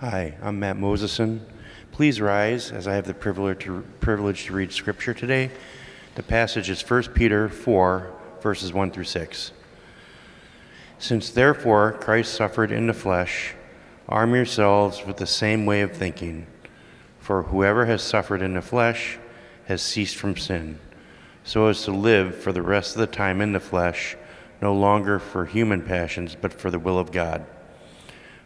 Hi, I'm Matt Moseson. Please rise as I have the privilege to, privilege to read Scripture today. The passage is 1 Peter 4, verses 1 through 6. Since therefore Christ suffered in the flesh, arm yourselves with the same way of thinking. For whoever has suffered in the flesh has ceased from sin, so as to live for the rest of the time in the flesh, no longer for human passions, but for the will of God.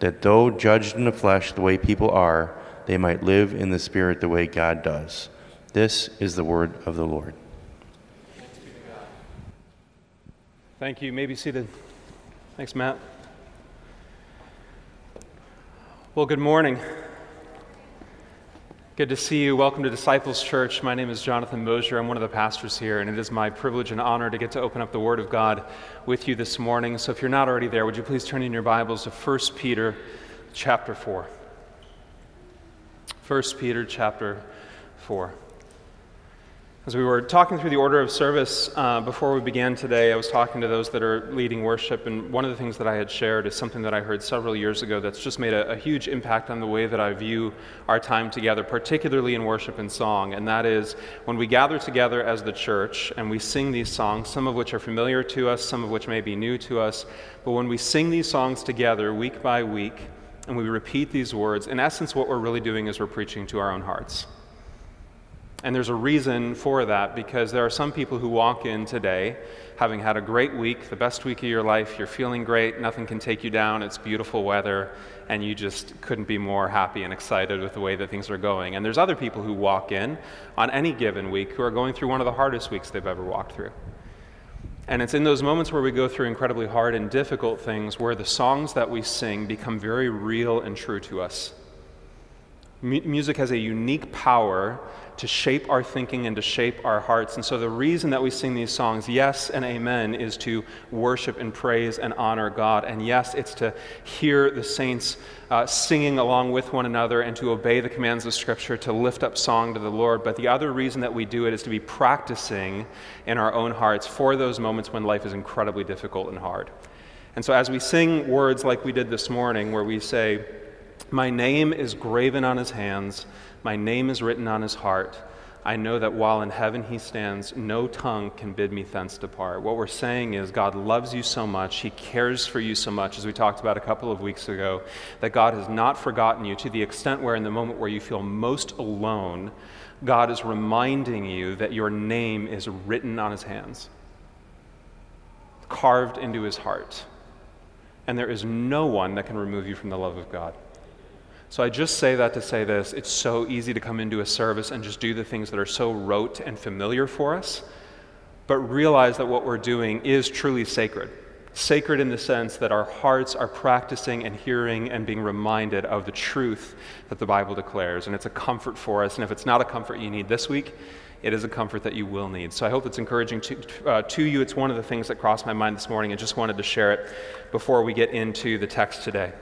that though judged in the flesh the way people are, they might live in the spirit the way God does. This is the word of the Lord. Thank you. you may be seated. Thanks, Matt. Well, good morning. Good to see you. Welcome to Disciples Church. My name is Jonathan Mosier. I'm one of the pastors here, and it is my privilege and honor to get to open up the Word of God with you this morning. So if you're not already there, would you please turn in your Bibles to 1 Peter chapter 4. 1 Peter chapter 4. As we were talking through the order of service uh, before we began today, I was talking to those that are leading worship, and one of the things that I had shared is something that I heard several years ago that's just made a, a, huge impact on the way that I view our time together, particularly in worship and song. And that is when we gather together as the church and we sing these songs, some of which are familiar to us, some of which may be new to us, but when we sing these songs together week by week and we repeat these words, in essence, what we're really doing is we're preaching to our own hearts. And there's a reason for that because there are some people who walk in today having had a great week, the best week of your life, you're feeling great, nothing can take you down, it's beautiful weather, and you just couldn't be more happy and excited with the way that things are going. And there's other people who walk in on any given week who are going through one of the hardest weeks they've ever walked through. And it's in those moments where we go through incredibly hard and difficult things where the songs that we sing become very real and true to us. M- music has a unique power to shape our thinking and to shape our hearts. And so, the reason that we sing these songs, yes and amen, is to worship and praise and honor God. And yes, it's to hear the saints uh, singing along with one another and to obey the commands of Scripture, to lift up song to the Lord. But the other reason that we do it is to be practicing in our own hearts for those moments when life is incredibly difficult and hard. And so, as we sing words like we did this morning, where we say, My name is graven on his hands, my name is written on his heart. I know that while in heaven he stands, no tongue can bid me thence depart. What we're saying is God loves you so much, he cares for you so much, as we talked about a couple of weeks ago, that God has not forgotten you to the extent where, in the moment where you feel most alone, God is reminding you that your name is written on his hands, carved into his heart. And there is no one that can remove you from the love of God. So I just say that to say this it's so easy to come into a service and just do the things that are so rote and familiar for us, but realize that what we're doing is truly sacred. Sacred in the sense that our hearts are practicing and hearing and being reminded of the truth that the Bible declares. And it's a comfort for us. And if it's not a comfort you need this week, it is a comfort that you will need. So I hope it's encouraging to, uh, to you. It's one of the things that crossed my mind this morning. I just wanted to share it before we get into the text today.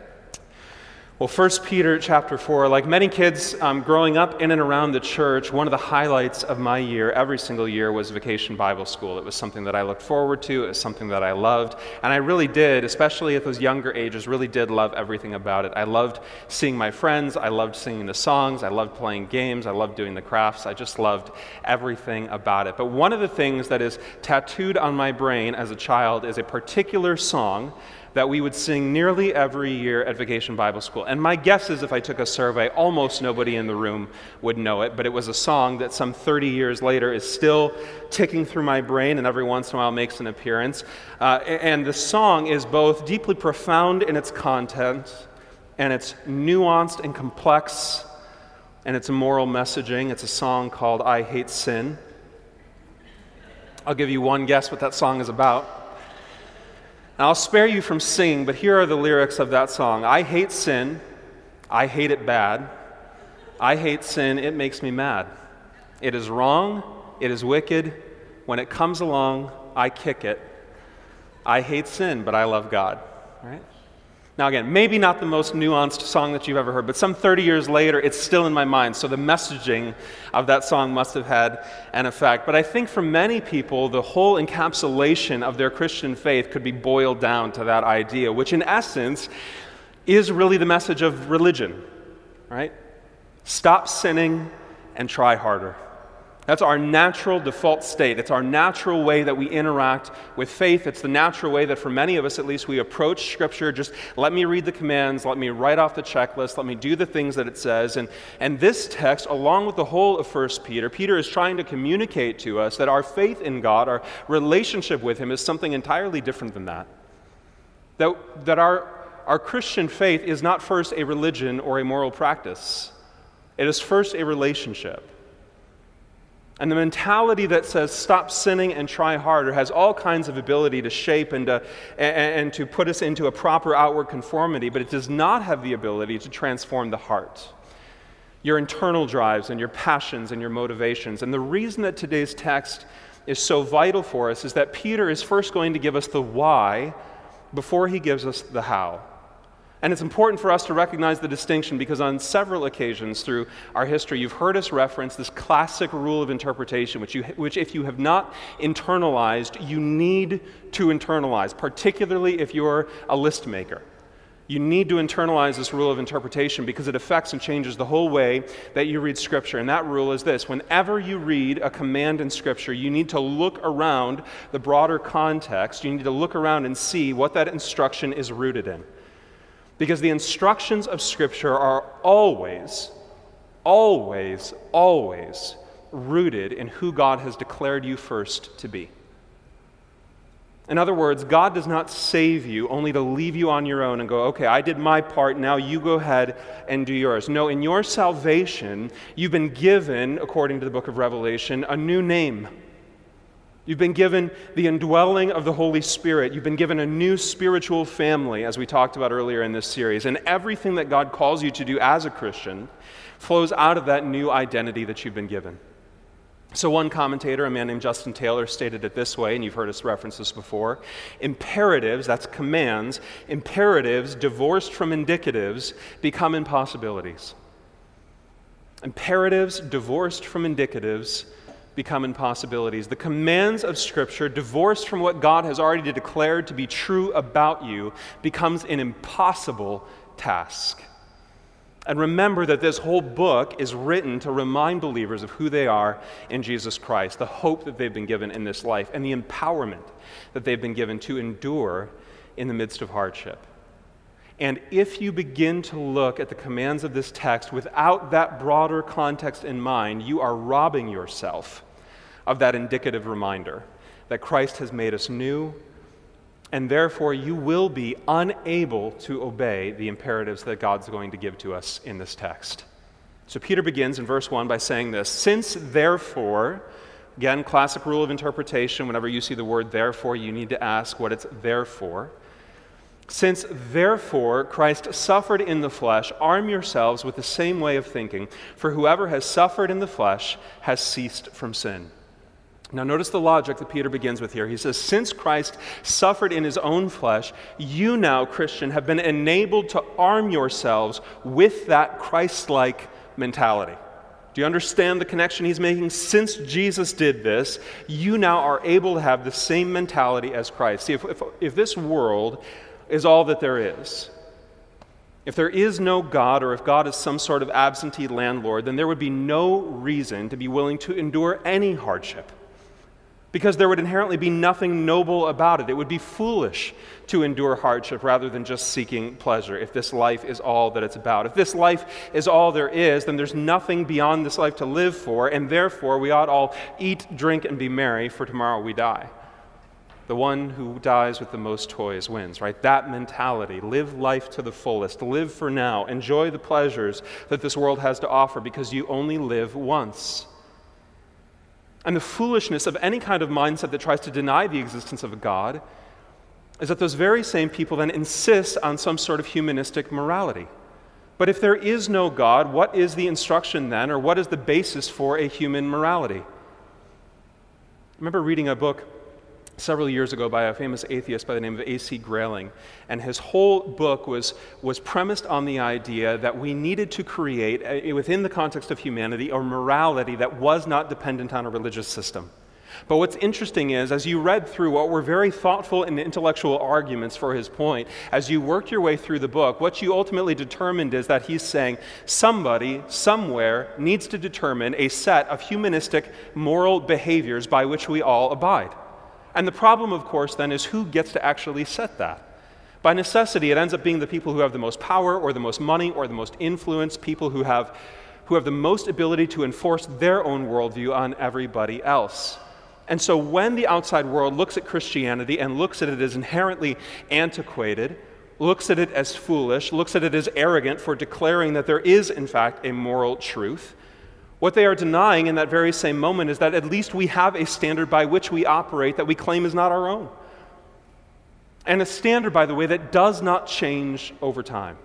Well, 1 Peter chapter 4, like many kids um, growing up in and around the church, one of the highlights of my year, every single year, was Vacation Bible School. It was something that I looked forward to, it was something that I loved. And I really did, especially at those younger ages, really did love everything about it. I loved seeing my friends, I loved singing the songs, I loved playing games, I loved doing the crafts, I just loved everything about it. But one of the things that is tattooed on my brain as a child is a particular song that we would sing nearly every year at Vacation Bible School. And my guess is if I took a survey, almost nobody in the room would know it, but it was a song that some 30 years later is still ticking through my brain and every once in a while makes an appearance. Uh, and the song is both deeply profound in its content and it's nuanced and complex and it's a moral messaging. It's a song called I Hate Sin. I'll give you one guess what that song is about. I'll spare you from singing, but here are the lyrics of that song I hate sin, I hate it bad. I hate sin, it makes me mad. It is wrong, it is wicked. When it comes along, I kick it. I hate sin, but I love God. Right? Now, again, maybe not the most nuanced song that you've ever heard, but some 30 years later, it's still in my mind. So the messaging of that song must have had an effect. But I think for many people, the whole encapsulation of their Christian faith could be boiled down to that idea, which in essence is really the message of religion, right? Stop sinning and try harder. That's our natural default state. It's our natural way that we interact with faith. It's the natural way that, for many of us at least, we approach Scripture. Just let me read the commands, let me write off the checklist, let me do the things that it says. And, and this text, along with the whole of 1 Peter, Peter is trying to communicate to us that our faith in God, our relationship with Him, is something entirely different than that. That, that our, our Christian faith is not first a religion or a moral practice, it is first a relationship. And the mentality that says stop sinning and try harder has all kinds of ability to shape and uh, to, and, and to put us into a proper outward conformity, but it does not have the ability to transform the heart, your internal drives and your passions and your motivations. And the reason that today's text is so vital for us is that Peter is first going to give us the why before he gives us the how. And it's important for us to recognize the distinction because on several occasions through our history, you've heard us reference this classic rule of interpretation, which, you, which if you have not internalized, you need to internalize, particularly if you're a list maker. You need to internalize this rule of interpretation because it affects and changes the whole way that you read Scripture. And that rule is this whenever you read a command in Scripture, you need to look around the broader context. You need to look around and see what that instruction is rooted in. Because the instructions of Scripture are always, always, always rooted in who God has declared you first to be. In other words, God does not save you only to leave you on your own and go, okay, I did my part, now you go ahead and do yours. No, in your salvation, you've been given, according to the book of Revelation, a new name. You've been given the indwelling of the Holy Spirit. You've been given a new spiritual family, as we talked about earlier in this series. And everything that God calls you to do as a Christian flows out of that new identity that you've been given. So, one commentator, a man named Justin Taylor, stated it this way, and you've heard us reference this before imperatives, that's commands, imperatives divorced from indicatives become impossibilities. Imperatives divorced from indicatives become impossibilities. The commands of Scripture, divorced from what God has already declared to be true about you, becomes an impossible task. And remember that this whole book is written to remind believers of who they are in Jesus Christ, the hope that they've been given in this life, and the empowerment that they've been given to endure in the midst of hardship. And if you begin to look at the commands of this text without that broader context in mind, you are robbing yourself of that indicative reminder that Christ has made us new, and therefore you will be unable to obey the imperatives that God's going to give to us in this text. So Peter begins in verse 1 by saying this Since therefore, again, classic rule of interpretation, whenever you see the word therefore, you need to ask what it's there for. Since therefore Christ suffered in the flesh, arm yourselves with the same way of thinking, for whoever has suffered in the flesh has ceased from sin. Now, notice the logic that Peter begins with here. He says, Since Christ suffered in his own flesh, you now, Christian, have been enabled to arm yourselves with that Christ like mentality. Do you understand the connection he's making? Since Jesus did this, you now are able to have the same mentality as Christ. See, if, if, if this world is all that there is. If there is no God, or if God is some sort of absentee landlord, then there would be no reason to be willing to endure any hardship. Because there would inherently be nothing noble about it. It would be foolish to endure hardship rather than just seeking pleasure if this life is all that it's about. If this life is all there is, then there's nothing beyond this life to live for, and therefore we ought all eat, drink, and be merry, for tomorrow we die the one who dies with the most toys wins, right? That mentality. Live life to the fullest. Live for now. Enjoy the pleasures that this world has to offer because you only live once. And the foolishness of any kind of mindset that tries to deny the existence of a God is that those very same people then insist on some sort of humanistic morality. But if there is no God, what is the instruction then, or what is the basis for a human morality? I remember reading a book several years ago by a famous atheist by the name of A.C. Grayling. And his whole book was, was premised on the idea that we needed to create, uh, within the context of humanity, a morality that was not dependent on a religious system. But what's interesting is, as you read through what were very thoughtful and intellectual arguments for his point, as you worked your way through the book, what you ultimately determined is that he's saying somebody, somewhere, needs to determine a set of humanistic moral behaviors by which we all abide. And the problem, of course, then is who gets to actually set that? By necessity, it ends up being the people who have the most power or the most money or the most influence, people who have, who have the most ability to enforce their own worldview on everybody else. And so when the outside world looks at Christianity and looks at it as inherently antiquated, looks at it as foolish, looks at it as arrogant for declaring that there is, in fact, a moral truth, what they are denying in that very same moment is that at least we have a standard by which we operate that we claim is not our own. And a standard, by the way, that does not change over time.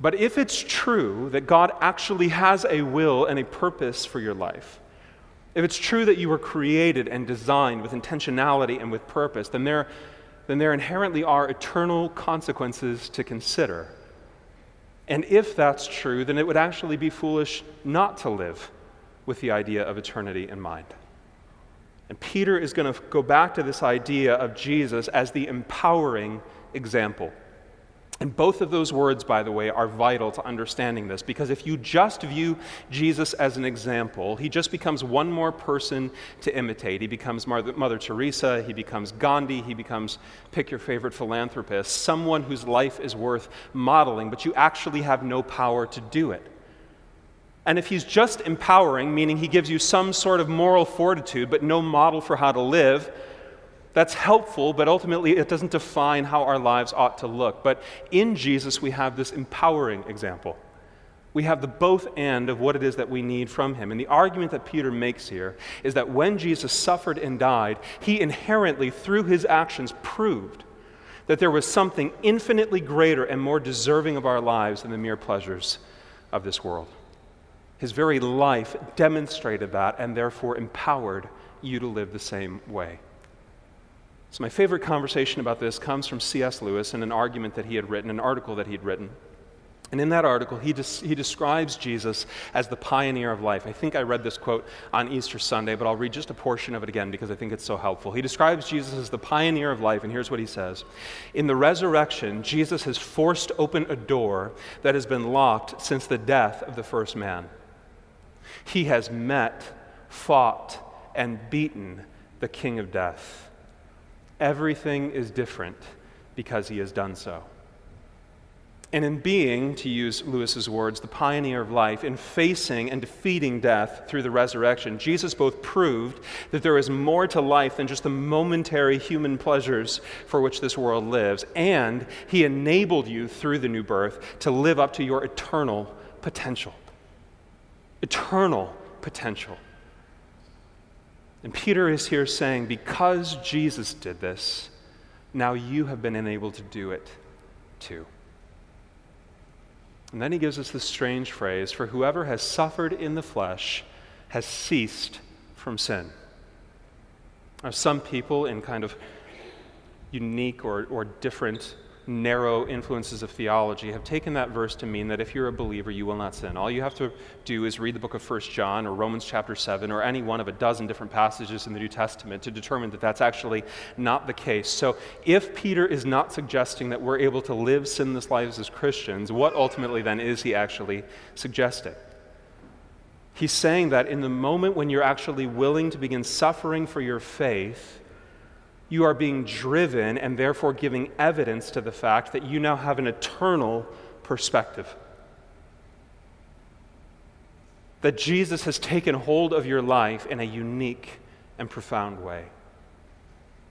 But if it's true that God actually has a will and a purpose for your life, if it's true that you were created and designed with intentionality and with purpose, then there, then there inherently are eternal consequences to consider. And if that's true, then it would actually be foolish not to live with the idea of eternity in mind. And Peter is going to go back to this idea of Jesus as the empowering example. And both of those words, by the way, are vital to understanding this because if you just view Jesus as an example, he just becomes one more person to imitate. He becomes Mother Teresa, he becomes Gandhi, he becomes, pick your favorite philanthropist, someone whose life is worth modeling, but you actually have no power to do it. And if he's just empowering, meaning he gives you some sort of moral fortitude, but no model for how to live, that's helpful, but ultimately it doesn't define how our lives ought to look. But in Jesus, we have this empowering example. We have the both end of what it is that we need from him. And the argument that Peter makes here is that when Jesus suffered and died, he inherently, through his actions, proved that there was something infinitely greater and more deserving of our lives than the mere pleasures of this world. His very life demonstrated that and therefore empowered you to live the same way. So, my favorite conversation about this comes from C.S. Lewis in an argument that he had written, an article that he'd written. And in that article, he, des- he describes Jesus as the pioneer of life. I think I read this quote on Easter Sunday, but I'll read just a portion of it again because I think it's so helpful. He describes Jesus as the pioneer of life, and here's what he says In the resurrection, Jesus has forced open a door that has been locked since the death of the first man. He has met, fought, and beaten the king of death. Everything is different because he has done so. And in being, to use Lewis's words, the pioneer of life, in facing and defeating death through the resurrection, Jesus both proved that there is more to life than just the momentary human pleasures for which this world lives, and he enabled you through the new birth to live up to your eternal potential. Eternal potential. And Peter is here saying, because Jesus did this, now you have been enabled to do it too. And then he gives us this strange phrase for whoever has suffered in the flesh has ceased from sin. Now, some people in kind of unique or, or different narrow influences of theology have taken that verse to mean that if you're a believer, you will not sin. All you have to do is read the book of 1 John or Romans chapter 7 or any one of a dozen different passages in the New Testament to determine that that's actually not the case. So if Peter is not suggesting that we're able to live sinless lives as Christians, what ultimately then is he actually suggesting? He's saying that in the moment when you're actually willing to begin suffering for your faith, you are being driven and therefore giving evidence to the fact that you now have an eternal perspective. That Jesus has taken hold of your life in a unique and profound way.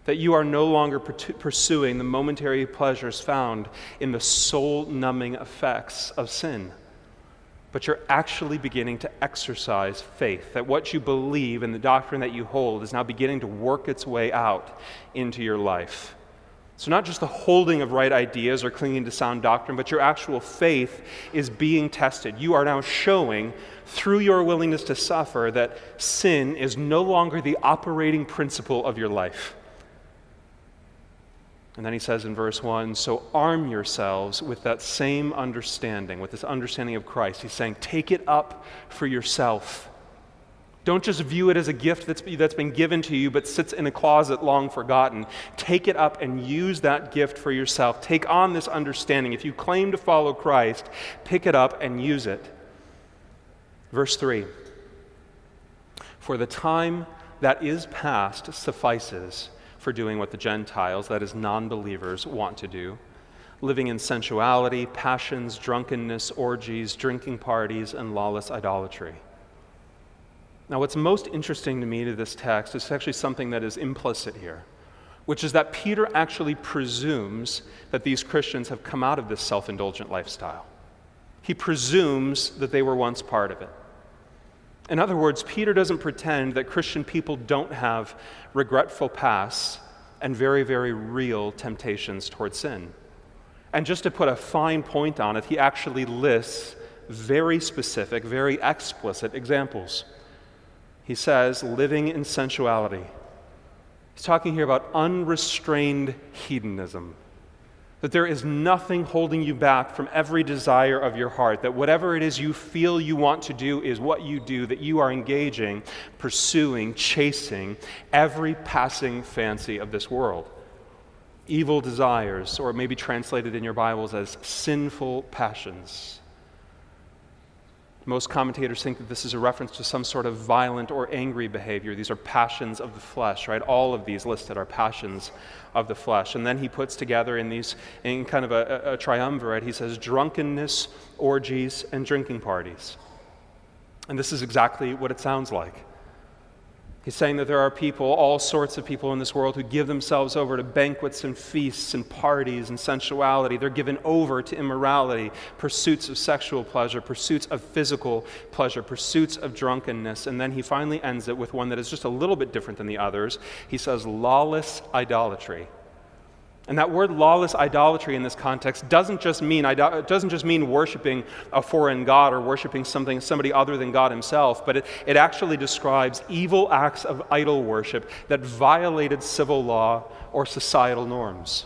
That you are no longer pursuing the momentary pleasures found in the soul numbing effects of sin but you're actually beginning to exercise faith. That what you believe and the doctrine that you hold is now beginning to work its way out into your life. So, not just the holding of right ideas or clinging to sound doctrine, but your actual faith is being tested. You are now showing, through your willingness to suffer, that sin is no longer the operating principle of your life. And then he says in verse 1 So arm yourselves with that same understanding, with this understanding of Christ. He's saying, Take it up for yourself. Don't just view it as a gift that's, that's been given to you but sits in a closet long forgotten. Take it up and use that gift for yourself. Take on this understanding. If you claim to follow Christ, pick it up and use it. Verse 3 For the time that is past suffices for doing what the Gentiles, that is, non believers, want to do living in sensuality, passions, drunkenness, orgies, drinking parties, and lawless idolatry. Now, what's most interesting to me to this text is actually something that is implicit here, which is that Peter actually presumes that these Christians have come out of this self indulgent lifestyle. He presumes that they were once part of it. In other words, Peter doesn't pretend that Christian people don't have regretful pasts and very, very real temptations toward sin. And just to put a fine point on it, he actually lists very specific, very explicit examples. He says, living in sensuality. He's talking here about unrestrained hedonism. That there is nothing holding you back from every desire of your heart. That whatever it is you feel you want to do is what you do. That you are engaging, pursuing, chasing every passing fancy of this world. Evil desires, or maybe translated in your Bibles as sinful passions. Most commentators think that this is a reference to some sort of violent or angry behavior. These are passions of the flesh, right? All of these listed are passions of the flesh. And then he puts together in these, in kind of a, a triumvirate, he says drunkenness, orgies, and drinking parties. And this is exactly what it sounds like. He's saying that there are people, all sorts of people in this world, who give themselves over to banquets and feasts and parties and sensuality. They're given over to immorality, pursuits of sexual pleasure, pursuits of physical pleasure, pursuits of drunkenness. And then he finally ends it with one that is just a little bit different than the others. He says, lawless idolatry. And that word lawless idolatry in this context doesn't just mean, doesn't just mean worshiping a foreign god or worshiping something, somebody other than God himself, but it, it actually describes evil acts of idol worship that violated civil law or societal norms.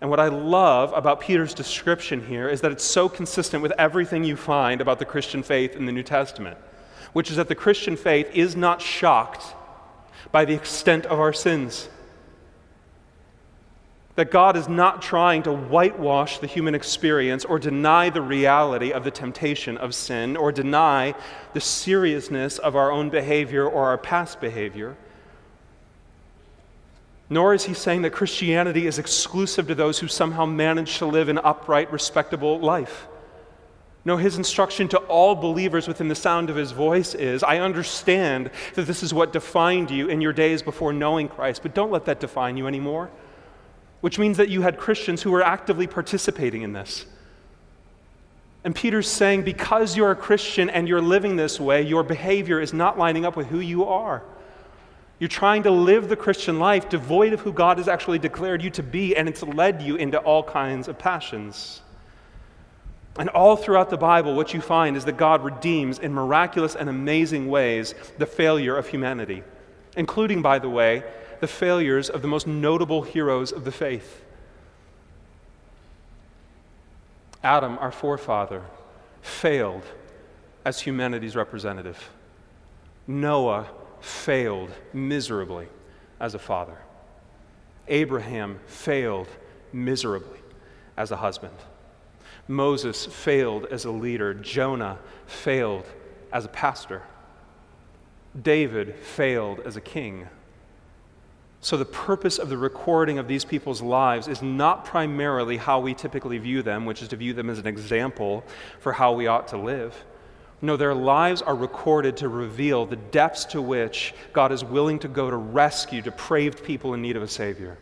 And what I love about Peter's description here is that it's so consistent with everything you find about the Christian faith in the New Testament, which is that the Christian faith is not shocked by the extent of our sins that God is not trying to whitewash the human experience or deny the reality of the temptation of sin or deny the seriousness of our own behavior or our past behavior. Nor is he saying that Christianity is exclusive to those who somehow manage to live an upright, respectable life. No, his instruction to all believers within the sound of his voice is I understand that this is what defined you in your days before knowing Christ, but don't let that define you anymore which means that you had Christians who were actively participating in this. And Peter's saying, because you're a Christian and you're living this way, your behavior is not lining up with who you are. You're trying to live the Christian life devoid of who God has actually declared you to be, and it's led you into all kinds of passions. And all throughout the Bible, what you find is that God redeems in miraculous and amazing ways the failure of humanity, including, by the way, the failures of the most notable heroes of the faith. Adam, our forefather, failed as humanity's representative. Noah failed miserably as a father. Abraham failed miserably as a husband. Moses failed as a leader. Jonah failed as a pastor. David failed as a king. So, the purpose of the recording of these people's lives is not primarily how we typically view them, which is to view them as an example for how we ought to live. No, their lives are recorded to reveal the depths to which God is willing to go to rescue depraved people in need of a Savior.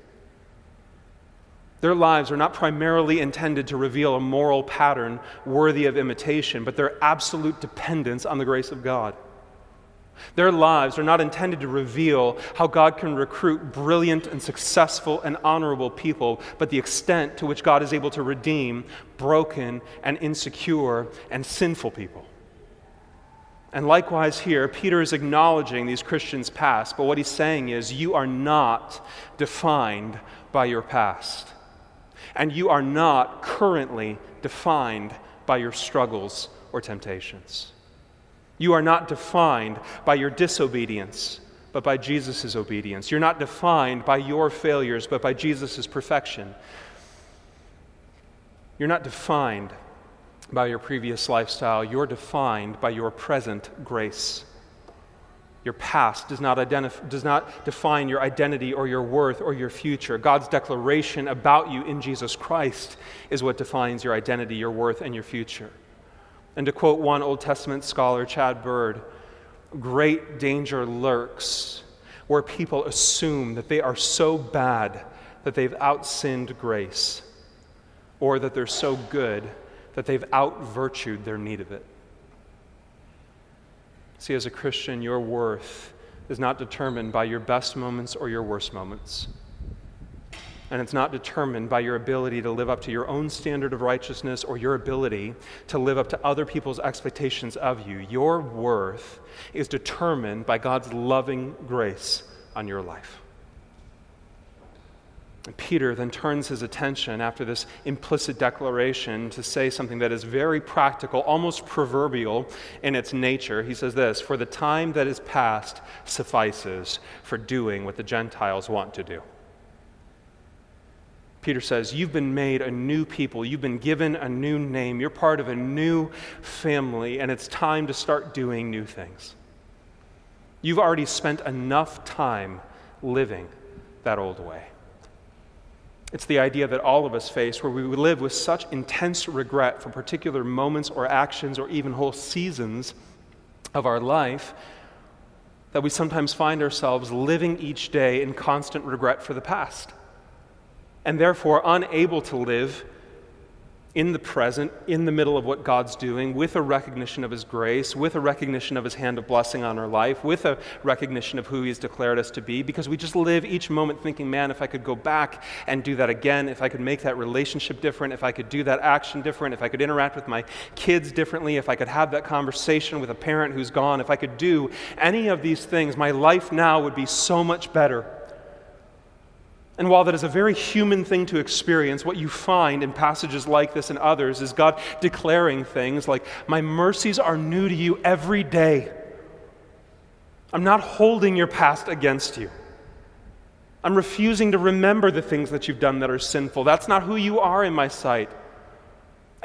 Their lives are not primarily intended to reveal a moral pattern worthy of imitation, but their absolute dependence on the grace of God. Their lives are not intended to reveal how God can recruit brilliant and successful and honorable people, but the extent to which God is able to redeem broken and insecure and sinful people. And likewise, here, Peter is acknowledging these Christians' past, but what he's saying is, you are not defined by your past. And you are not currently defined by your struggles or temptations. You are not defined by your disobedience, but by Jesus' obedience. You're not defined by your failures, but by Jesus' perfection. You're not defined by your previous lifestyle. You're defined by your present grace. Your past does not, identif- does not define your identity or your worth or your future. God's declaration about you in Jesus Christ is what defines your identity, your worth, and your future. And to quote one Old Testament scholar, Chad Bird, great danger lurks where people assume that they are so bad that they've outsinned grace, or that they're so good that they've out virtued their need of it. See, as a Christian, your worth is not determined by your best moments or your worst moments and it's not determined by your ability to live up to your own standard of righteousness or your ability to live up to other people's expectations of you. Your worth is determined by God's loving grace on your life. And Peter then turns his attention after this implicit declaration to say something that is very practical, almost proverbial in its nature. He says this For the time that is past suffices for doing what the Gentiles want to do. Peter says, You've been made a new people. You've been given a new name. You're part of a new family, and it's time to start doing new things. You've already spent enough time living that old way. It's the idea that all of us face where we live with such intense regret for particular moments or actions or even whole seasons of our life that we sometimes find ourselves living each day in constant regret for the past and therefore unable to live in the present, in the middle of what God's doing, with a recognition of His grace, with a recognition of His hand of blessing on our life, with a recognition of who He's declared us to be, because we just live each moment thinking, man, if I could go back and do that again, if I could make that relationship different, if I could do that action different, if I could interact with my kids differently, if I could have that conversation with a parent who's gone, if I could do any of these things, my life now would be so much better. And while that is a very human thing to experience, what you find in passages like this and others is God declaring things like, My mercies are new to you every day. I'm not holding your past against you. I'm refusing to remember the things that you've done that are sinful. That's not who you are in my sight.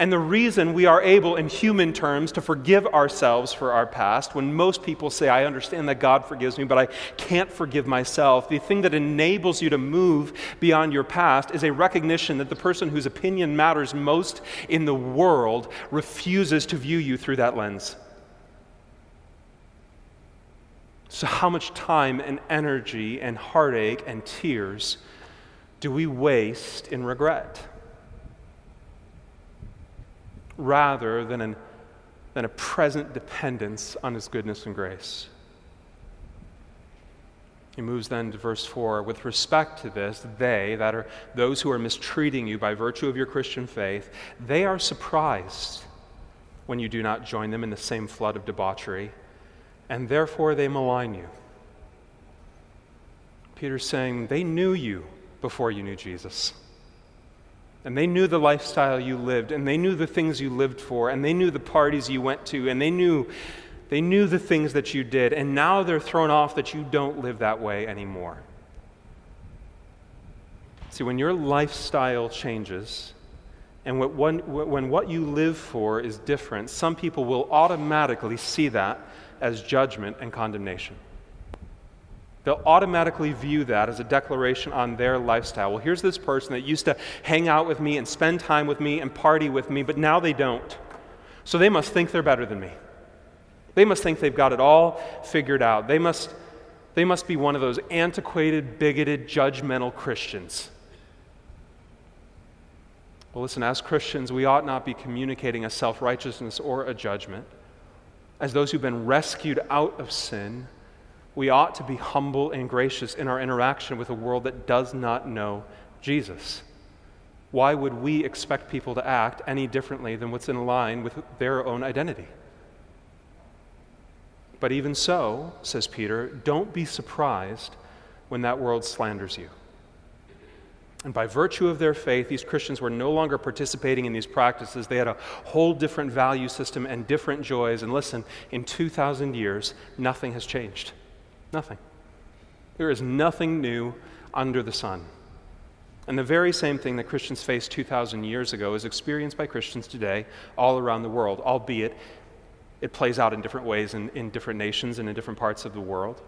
And the reason we are able, in human terms, to forgive ourselves for our past, when most people say, I understand that God forgives me, but I can't forgive myself, the thing that enables you to move beyond your past is a recognition that the person whose opinion matters most in the world refuses to view you through that lens. So, how much time and energy and heartache and tears do we waste in regret? Rather than, an, than a present dependence on his goodness and grace. He moves then to verse 4. With respect to this, they, that are those who are mistreating you by virtue of your Christian faith, they are surprised when you do not join them in the same flood of debauchery, and therefore they malign you. Peter's saying they knew you before you knew Jesus. And they knew the lifestyle you lived, and they knew the things you lived for, and they knew the parties you went to, and they knew, they knew the things that you did. And now they're thrown off that you don't live that way anymore. See, when your lifestyle changes, and when, when what you live for is different, some people will automatically see that as judgment and condemnation. They'll automatically view that as a declaration on their lifestyle. Well, here's this person that used to hang out with me and spend time with me and party with me, but now they don't. So they must think they're better than me. They must think they've got it all figured out. They must, they must be one of those antiquated, bigoted, judgmental Christians. Well, listen, as Christians, we ought not be communicating a self righteousness or a judgment. as those who've been rescued out of sin, we ought to be humble and gracious in our interaction with a world that does not know Jesus. Why would we expect people to act any differently than what's in line with their own identity? But even so, says Peter, don't be surprised when that world slanders you. And by virtue of their faith, these Christians were no longer participating in these practices. They had a whole different value system and different joys. And listen, in 2,000 years, nothing has changed. Nothing. There is nothing new under the sun. And the very same thing that Christians faced 2,000 years ago is experienced by Christians today all around the world, albeit it plays out in different ways in, in different nations and in different parts of the world.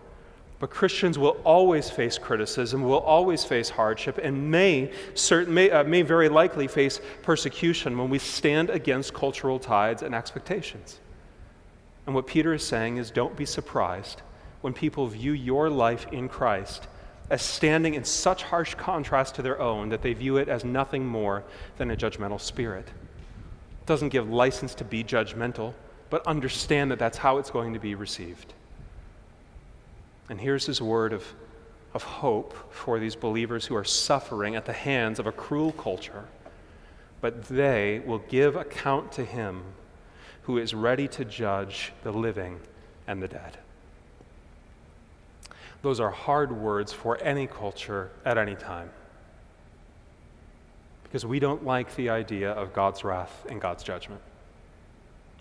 But Christians will always face criticism, will always face hardship, and may, certain, may, uh, may very likely face persecution when we stand against cultural tides and expectations. And what Peter is saying is don't be surprised when people view your life in Christ as standing in such harsh contrast to their own that they view it as nothing more than a judgmental spirit. It doesn't give license to be judgmental, but understand that that's how it's going to be received. And here's his word of, of hope for these believers who are suffering at the hands of a cruel culture. But they will give account to him who is ready to judge the living and the dead. Those are hard words for any culture at any time. Because we don't like the idea of God's wrath and God's judgment.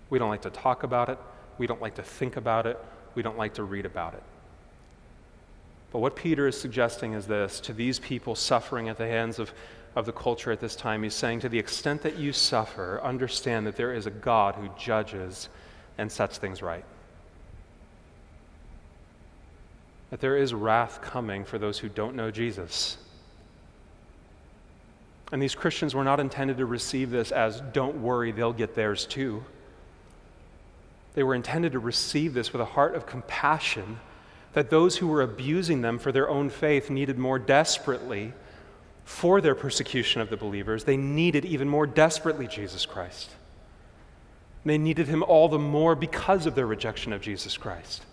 We don't like to talk about it. We don't like to think about it. We don't like to read about it. But what Peter is suggesting is this to these people suffering at the hands of, of the culture at this time, he's saying, to the extent that you suffer, understand that there is a God who judges and sets things right. That there is wrath coming for those who don't know Jesus. And these Christians were not intended to receive this as, don't worry, they'll get theirs too. They were intended to receive this with a heart of compassion that those who were abusing them for their own faith needed more desperately for their persecution of the believers. They needed even more desperately Jesus Christ. They needed him all the more because of their rejection of Jesus Christ.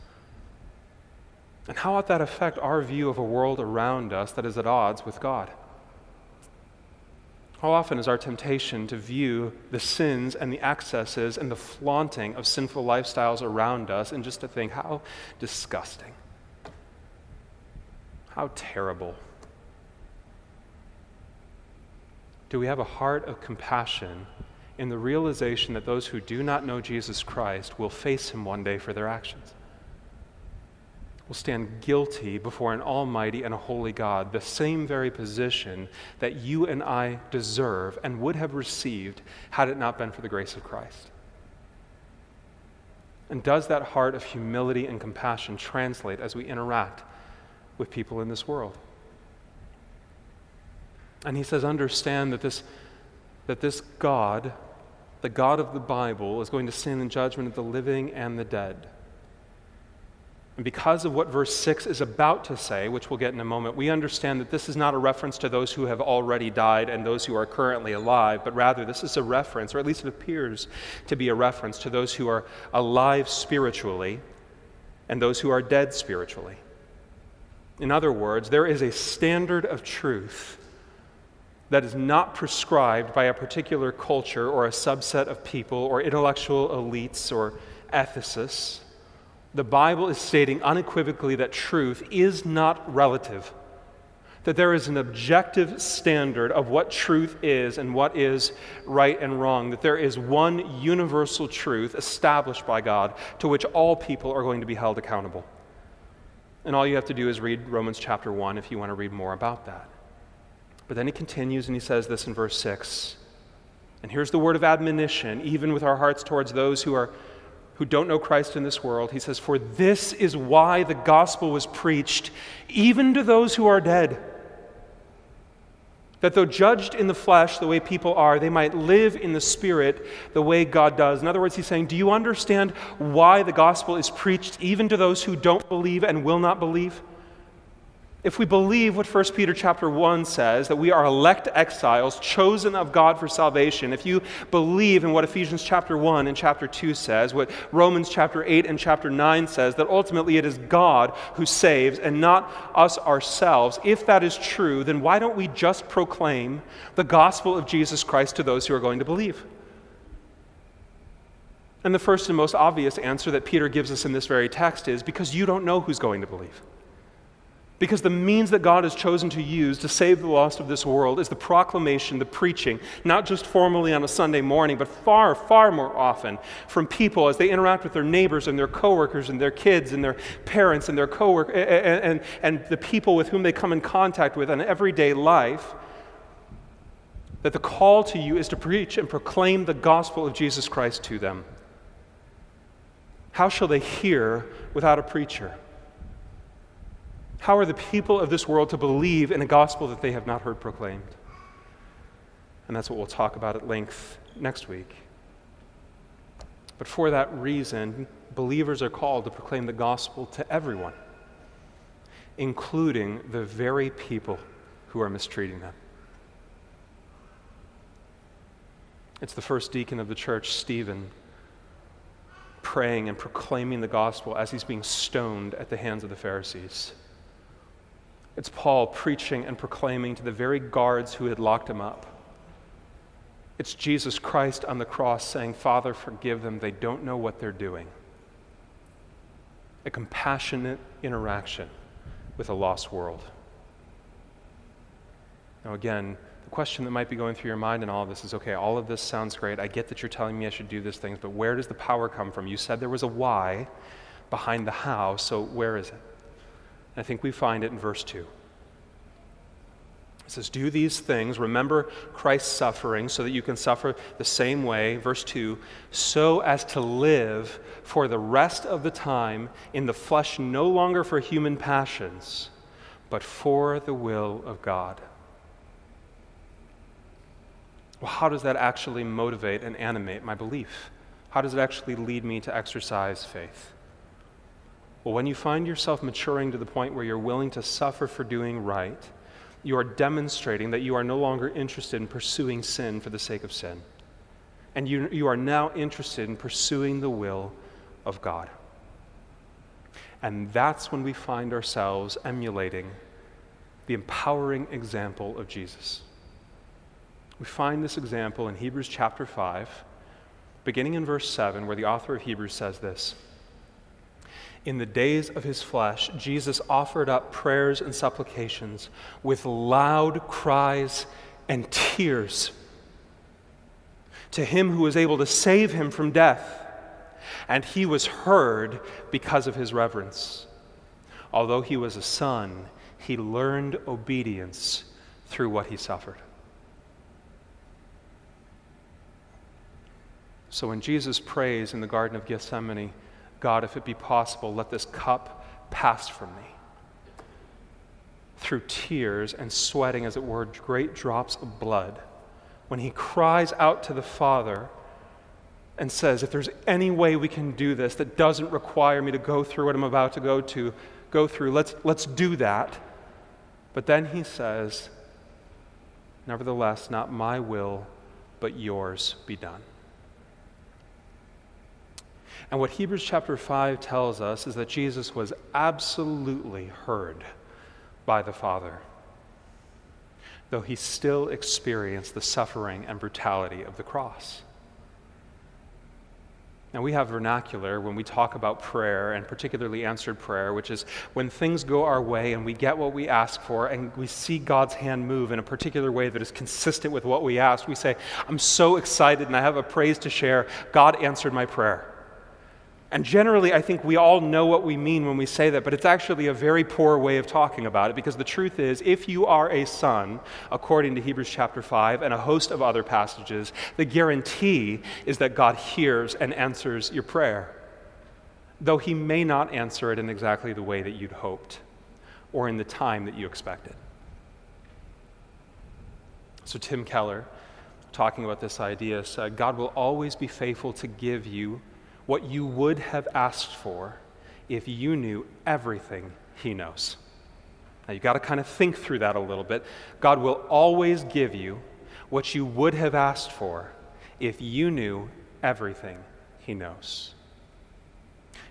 And how ought that affect our view of a world around us that is at odds with God? How often is our temptation to view the sins and the excesses and the flaunting of sinful lifestyles around us and just to think, how disgusting, how terrible? Do we have a heart of compassion in the realization that those who do not know Jesus Christ will face him one day for their actions? Will stand guilty before an almighty and a holy God, the same very position that you and I deserve and would have received had it not been for the grace of Christ. And does that heart of humility and compassion translate as we interact with people in this world? And he says, understand that this, that this God, the God of the Bible, is going to stand in judgment of the living and the dead. And because of what verse 6 is about to say, which we'll get in a moment, we understand that this is not a reference to those who have already died and those who are currently alive, but rather this is a reference, or at least it appears to be a reference, to those who are alive spiritually and those who are dead spiritually. In other words, there is a standard of truth that is not prescribed by a particular culture or a subset of people or intellectual elites or ethicists the Bible is stating unequivocally that truth is not relative, that there is an objective standard of what truth is and what is right and wrong, that there is one universal truth established by God to which all people are going to be held accountable. And all you have to do is read Romans chapter 1 if you want to read more about that. But then he continues and he says this in verse 6. And here's the word of admonition, even with our hearts towards those who are who don't know Christ in this world. He says, For this is why the gospel was preached, even to those who are dead. That though judged in the flesh the way people are, they might live in the spirit the way God does. In other words, he's saying, Do you understand why the gospel is preached even to those who don't believe and will not believe? If we believe what 1 Peter chapter 1 says, that we are elect exiles, chosen of God for salvation, if you believe in what Ephesians chapter 1 and chapter 2 says, what Romans chapter 8 and chapter 9 says, that ultimately it is God who saves and not us ourselves, if that is true, then why don't we just proclaim the gospel of Jesus Christ to those who are going to believe? And the first and most obvious answer that Peter gives us in this very text is because you don't know who's going to believe. Because the means that God has chosen to use to save the lost of this world is the proclamation, the preaching, not just formally on a Sunday morning, but far, far more often from people as they interact with their neighbors and their coworkers and their kids and their parents and their coworkers and, and, and the people with whom they come in contact with in everyday life. That the call to you is to preach and proclaim the gospel of Jesus Christ to them. How shall they hear without a preacher? How are the people of this world to believe in a gospel that they have not heard proclaimed? And that's what we'll talk about at length next week. But for that reason, believers are called to proclaim the gospel to everyone, including the very people who are mistreating them. It's the first deacon of the church, Stephen, praying and proclaiming the gospel as he's being stoned at the hands of the Pharisees. It's Paul preaching and proclaiming to the very guards who had locked him up. It's Jesus Christ on the cross saying, Father, forgive them. They don't know what they're doing. A compassionate interaction with a lost world. Now, again, the question that might be going through your mind in all of this is okay, all of this sounds great. I get that you're telling me I should do these things, but where does the power come from? You said there was a why behind the how, so where is it? I think we find it in verse 2. It says, Do these things, remember Christ's suffering, so that you can suffer the same way, verse 2, so as to live for the rest of the time in the flesh, no longer for human passions, but for the will of God. Well, how does that actually motivate and animate my belief? How does it actually lead me to exercise faith? Well, when you find yourself maturing to the point where you're willing to suffer for doing right, you are demonstrating that you are no longer interested in pursuing sin for the sake of sin. And you, you are now interested in pursuing the will of God. And that's when we find ourselves emulating the empowering example of Jesus. We find this example in Hebrews chapter 5, beginning in verse 7, where the author of Hebrews says this. In the days of his flesh, Jesus offered up prayers and supplications with loud cries and tears to him who was able to save him from death. And he was heard because of his reverence. Although he was a son, he learned obedience through what he suffered. So when Jesus prays in the Garden of Gethsemane, God, if it be possible, let this cup pass from me. Through tears and sweating, as it were, great drops of blood, when he cries out to the Father and says, If there's any way we can do this that doesn't require me to go through what I'm about to go to, go through, let's, let's do that. But then he says, Nevertheless, not my will, but yours be done. And what Hebrews chapter 5 tells us is that Jesus was absolutely heard by the Father, though he still experienced the suffering and brutality of the cross. Now, we have vernacular when we talk about prayer, and particularly answered prayer, which is when things go our way and we get what we ask for and we see God's hand move in a particular way that is consistent with what we asked. We say, I'm so excited and I have a praise to share. God answered my prayer. And generally, I think we all know what we mean when we say that, but it's actually a very poor way of talking about it because the truth is, if you are a son, according to Hebrews chapter 5 and a host of other passages, the guarantee is that God hears and answers your prayer, though He may not answer it in exactly the way that you'd hoped or in the time that you expected. So, Tim Keller, talking about this idea, said God will always be faithful to give you what you would have asked for if you knew everything he knows. Now, you've got to kind of think through that a little bit. God will always give you what you would have asked for if you knew everything He knows.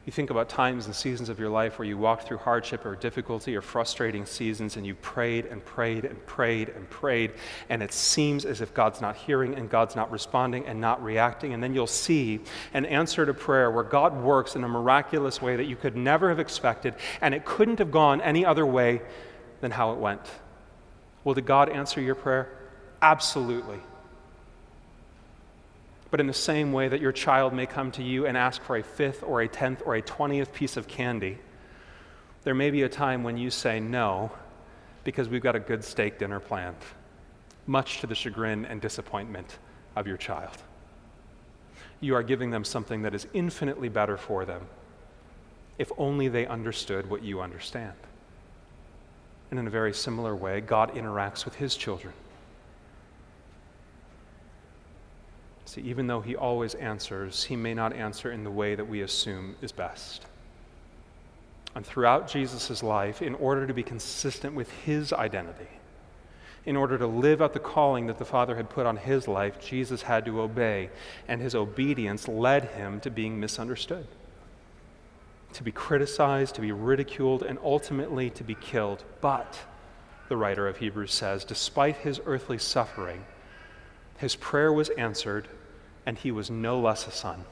You think about times and seasons of your life where you walked through hardship or difficulty or frustrating seasons and you prayed and prayed and prayed and prayed, and it seems as if God's not hearing and God's not responding and not reacting. And then you'll see an answer to prayer where God works in a miraculous way that you could never have expected, and it couldn't have gone any other way than how it went. Well, did God answer your prayer? Absolutely. But in the same way that your child may come to you and ask for a fifth or a tenth or a twentieth piece of candy, there may be a time when you say no because we've got a good steak dinner planned, much to the chagrin and disappointment of your child. You are giving them something that is infinitely better for them if only they understood what you understand. And in a very similar way, God interacts with his children. See, even though he always answers, he may not answer in the way that we assume is best. And throughout Jesus' life, in order to be consistent with his identity, in order to live out the calling that the Father had put on his life, Jesus had to obey, and his obedience led him to being misunderstood, to be criticized, to be ridiculed, and ultimately to be killed. But, the writer of Hebrews says, despite his earthly suffering, his prayer was answered and he was no less a son.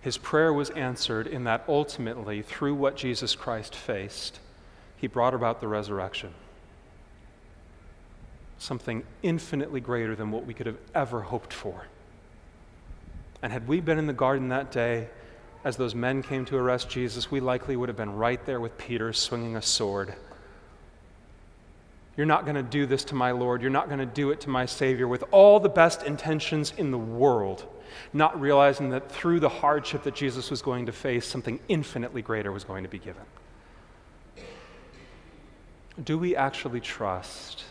His prayer was answered in that ultimately, through what Jesus Christ faced, he brought about the resurrection. Something infinitely greater than what we could have ever hoped for. And had we been in the garden that day, as those men came to arrest Jesus, we likely would have been right there with Peter swinging a sword you're not going to do this to my Lord. You're not going to do it to my Savior with all the best intentions in the world, not realizing that through the hardship that Jesus was going to face, something infinitely greater was going to be given. Do we actually trust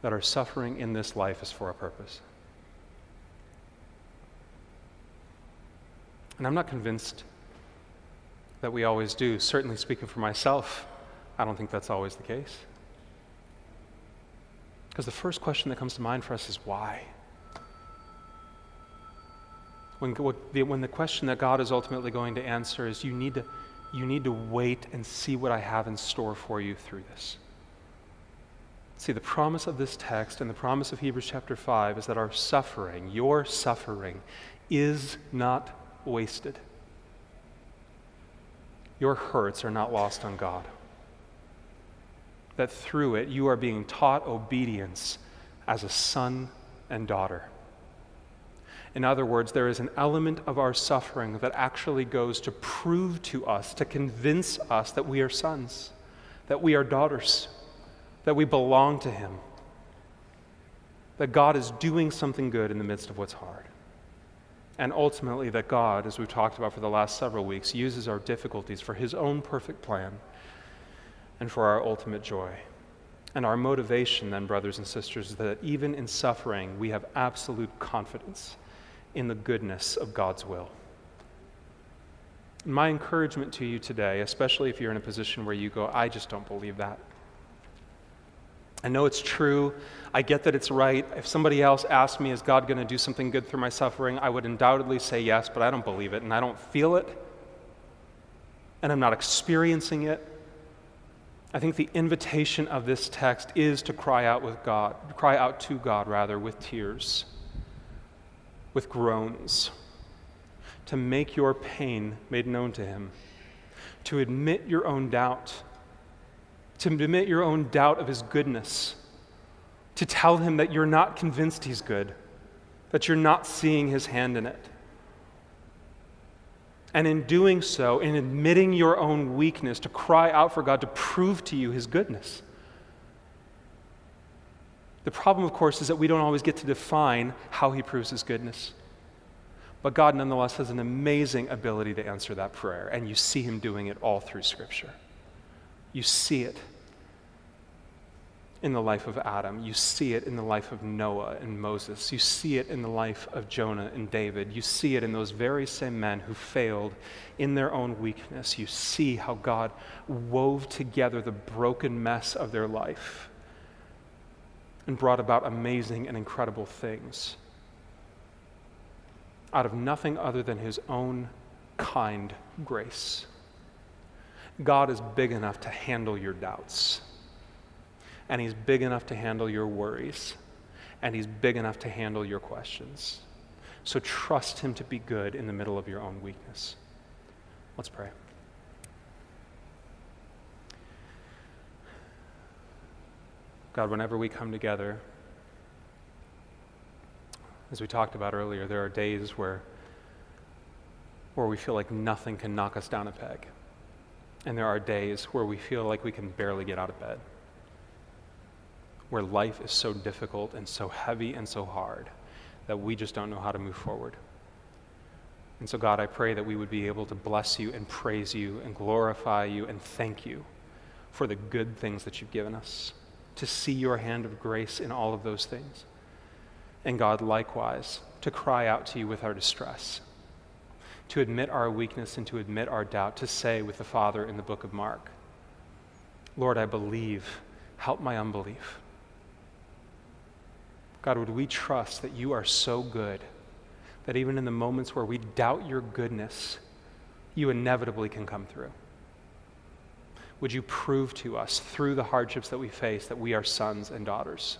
that our suffering in this life is for a purpose? And I'm not convinced that we always do. Certainly, speaking for myself, I don't think that's always the case. Because the first question that comes to mind for us is why? When, when the question that God is ultimately going to answer is you need to, you need to wait and see what I have in store for you through this. See, the promise of this text and the promise of Hebrews chapter 5 is that our suffering, your suffering, is not wasted. Your hurts are not lost on God that through it you are being taught obedience as a son and daughter. In other words, there is an element of our suffering that actually goes to prove to us, to convince us that we are sons, that we are daughters, that we belong to Him, that God is doing something good in the midst of what's hard. And ultimately, that God, as we've talked about for the last several weeks, uses our difficulties for His own perfect plan and for our ultimate joy. And our motivation, then, brothers and sisters, is that even in suffering, we have absolute confidence in the goodness of God's will. My encouragement to you today, especially if you're in a position where you go, I just don't believe that. I know it's true. I get that it's right. If somebody else asked me, Is God going to do something good through my suffering? I would undoubtedly say yes, but I don't believe it, and I don't feel it, and I'm not experiencing it. I think the invitation of this text is to cry out with God, cry out to God rather with tears, with groans, to make your pain made known to him, to admit your own doubt, to admit your own doubt of his goodness, to tell him that you're not convinced he's good, that you're not seeing his hand in it. And in doing so, in admitting your own weakness, to cry out for God to prove to you his goodness. The problem, of course, is that we don't always get to define how he proves his goodness. But God, nonetheless, has an amazing ability to answer that prayer, and you see him doing it all through Scripture. You see it. In the life of Adam. You see it in the life of Noah and Moses. You see it in the life of Jonah and David. You see it in those very same men who failed in their own weakness. You see how God wove together the broken mess of their life and brought about amazing and incredible things out of nothing other than his own kind grace. God is big enough to handle your doubts and He's big enough to handle your worries, and He's big enough to handle your questions. So trust Him to be good in the middle of your own weakness. Let's pray. God, whenever we come together, as we talked about earlier, there are days where, where we feel like nothing can knock us down a peg. And there are days where we feel like we can barely get out of bed where life is so difficult and so heavy and so hard that we just don't know how to move forward. And so, God, I pray that we would be able to bless you and praise you and glorify you and thank you for the good things that you've given us, to see your hand of grace in all of those things. And, God, likewise, to cry out to you with our distress, to admit our weakness and to admit our doubt, to say with the Father in the book of Mark, Lord, I believe, help my unbelief. God, would we trust that you are so good that even in the moments where we doubt your goodness, you inevitably can come through? Would you prove to us through the hardships that we face that we are sons and daughters?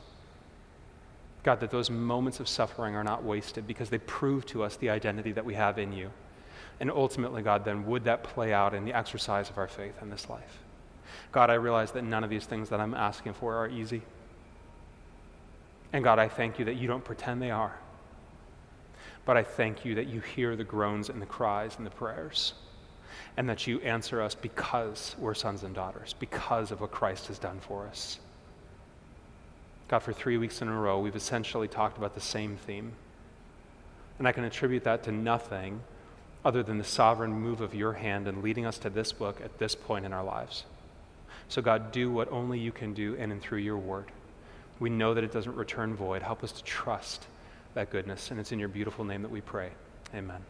God, that those moments of suffering are not wasted because they prove to us the identity that we have in you. And ultimately, God, then would that play out in the exercise of our faith in this life? God, I realize that none of these things that I'm asking for are easy. And God, I thank you that you don't pretend they are. But I thank you that you hear the groans and the cries and the prayers, and that you answer us because we're sons and daughters, because of what Christ has done for us. God, for three weeks in a row, we've essentially talked about the same theme. And I can attribute that to nothing other than the sovereign move of your hand in leading us to this book at this point in our lives. So, God, do what only you can do in and through your word. We know that it doesn't return void. Help us to trust that goodness. And it's in your beautiful name that we pray. Amen.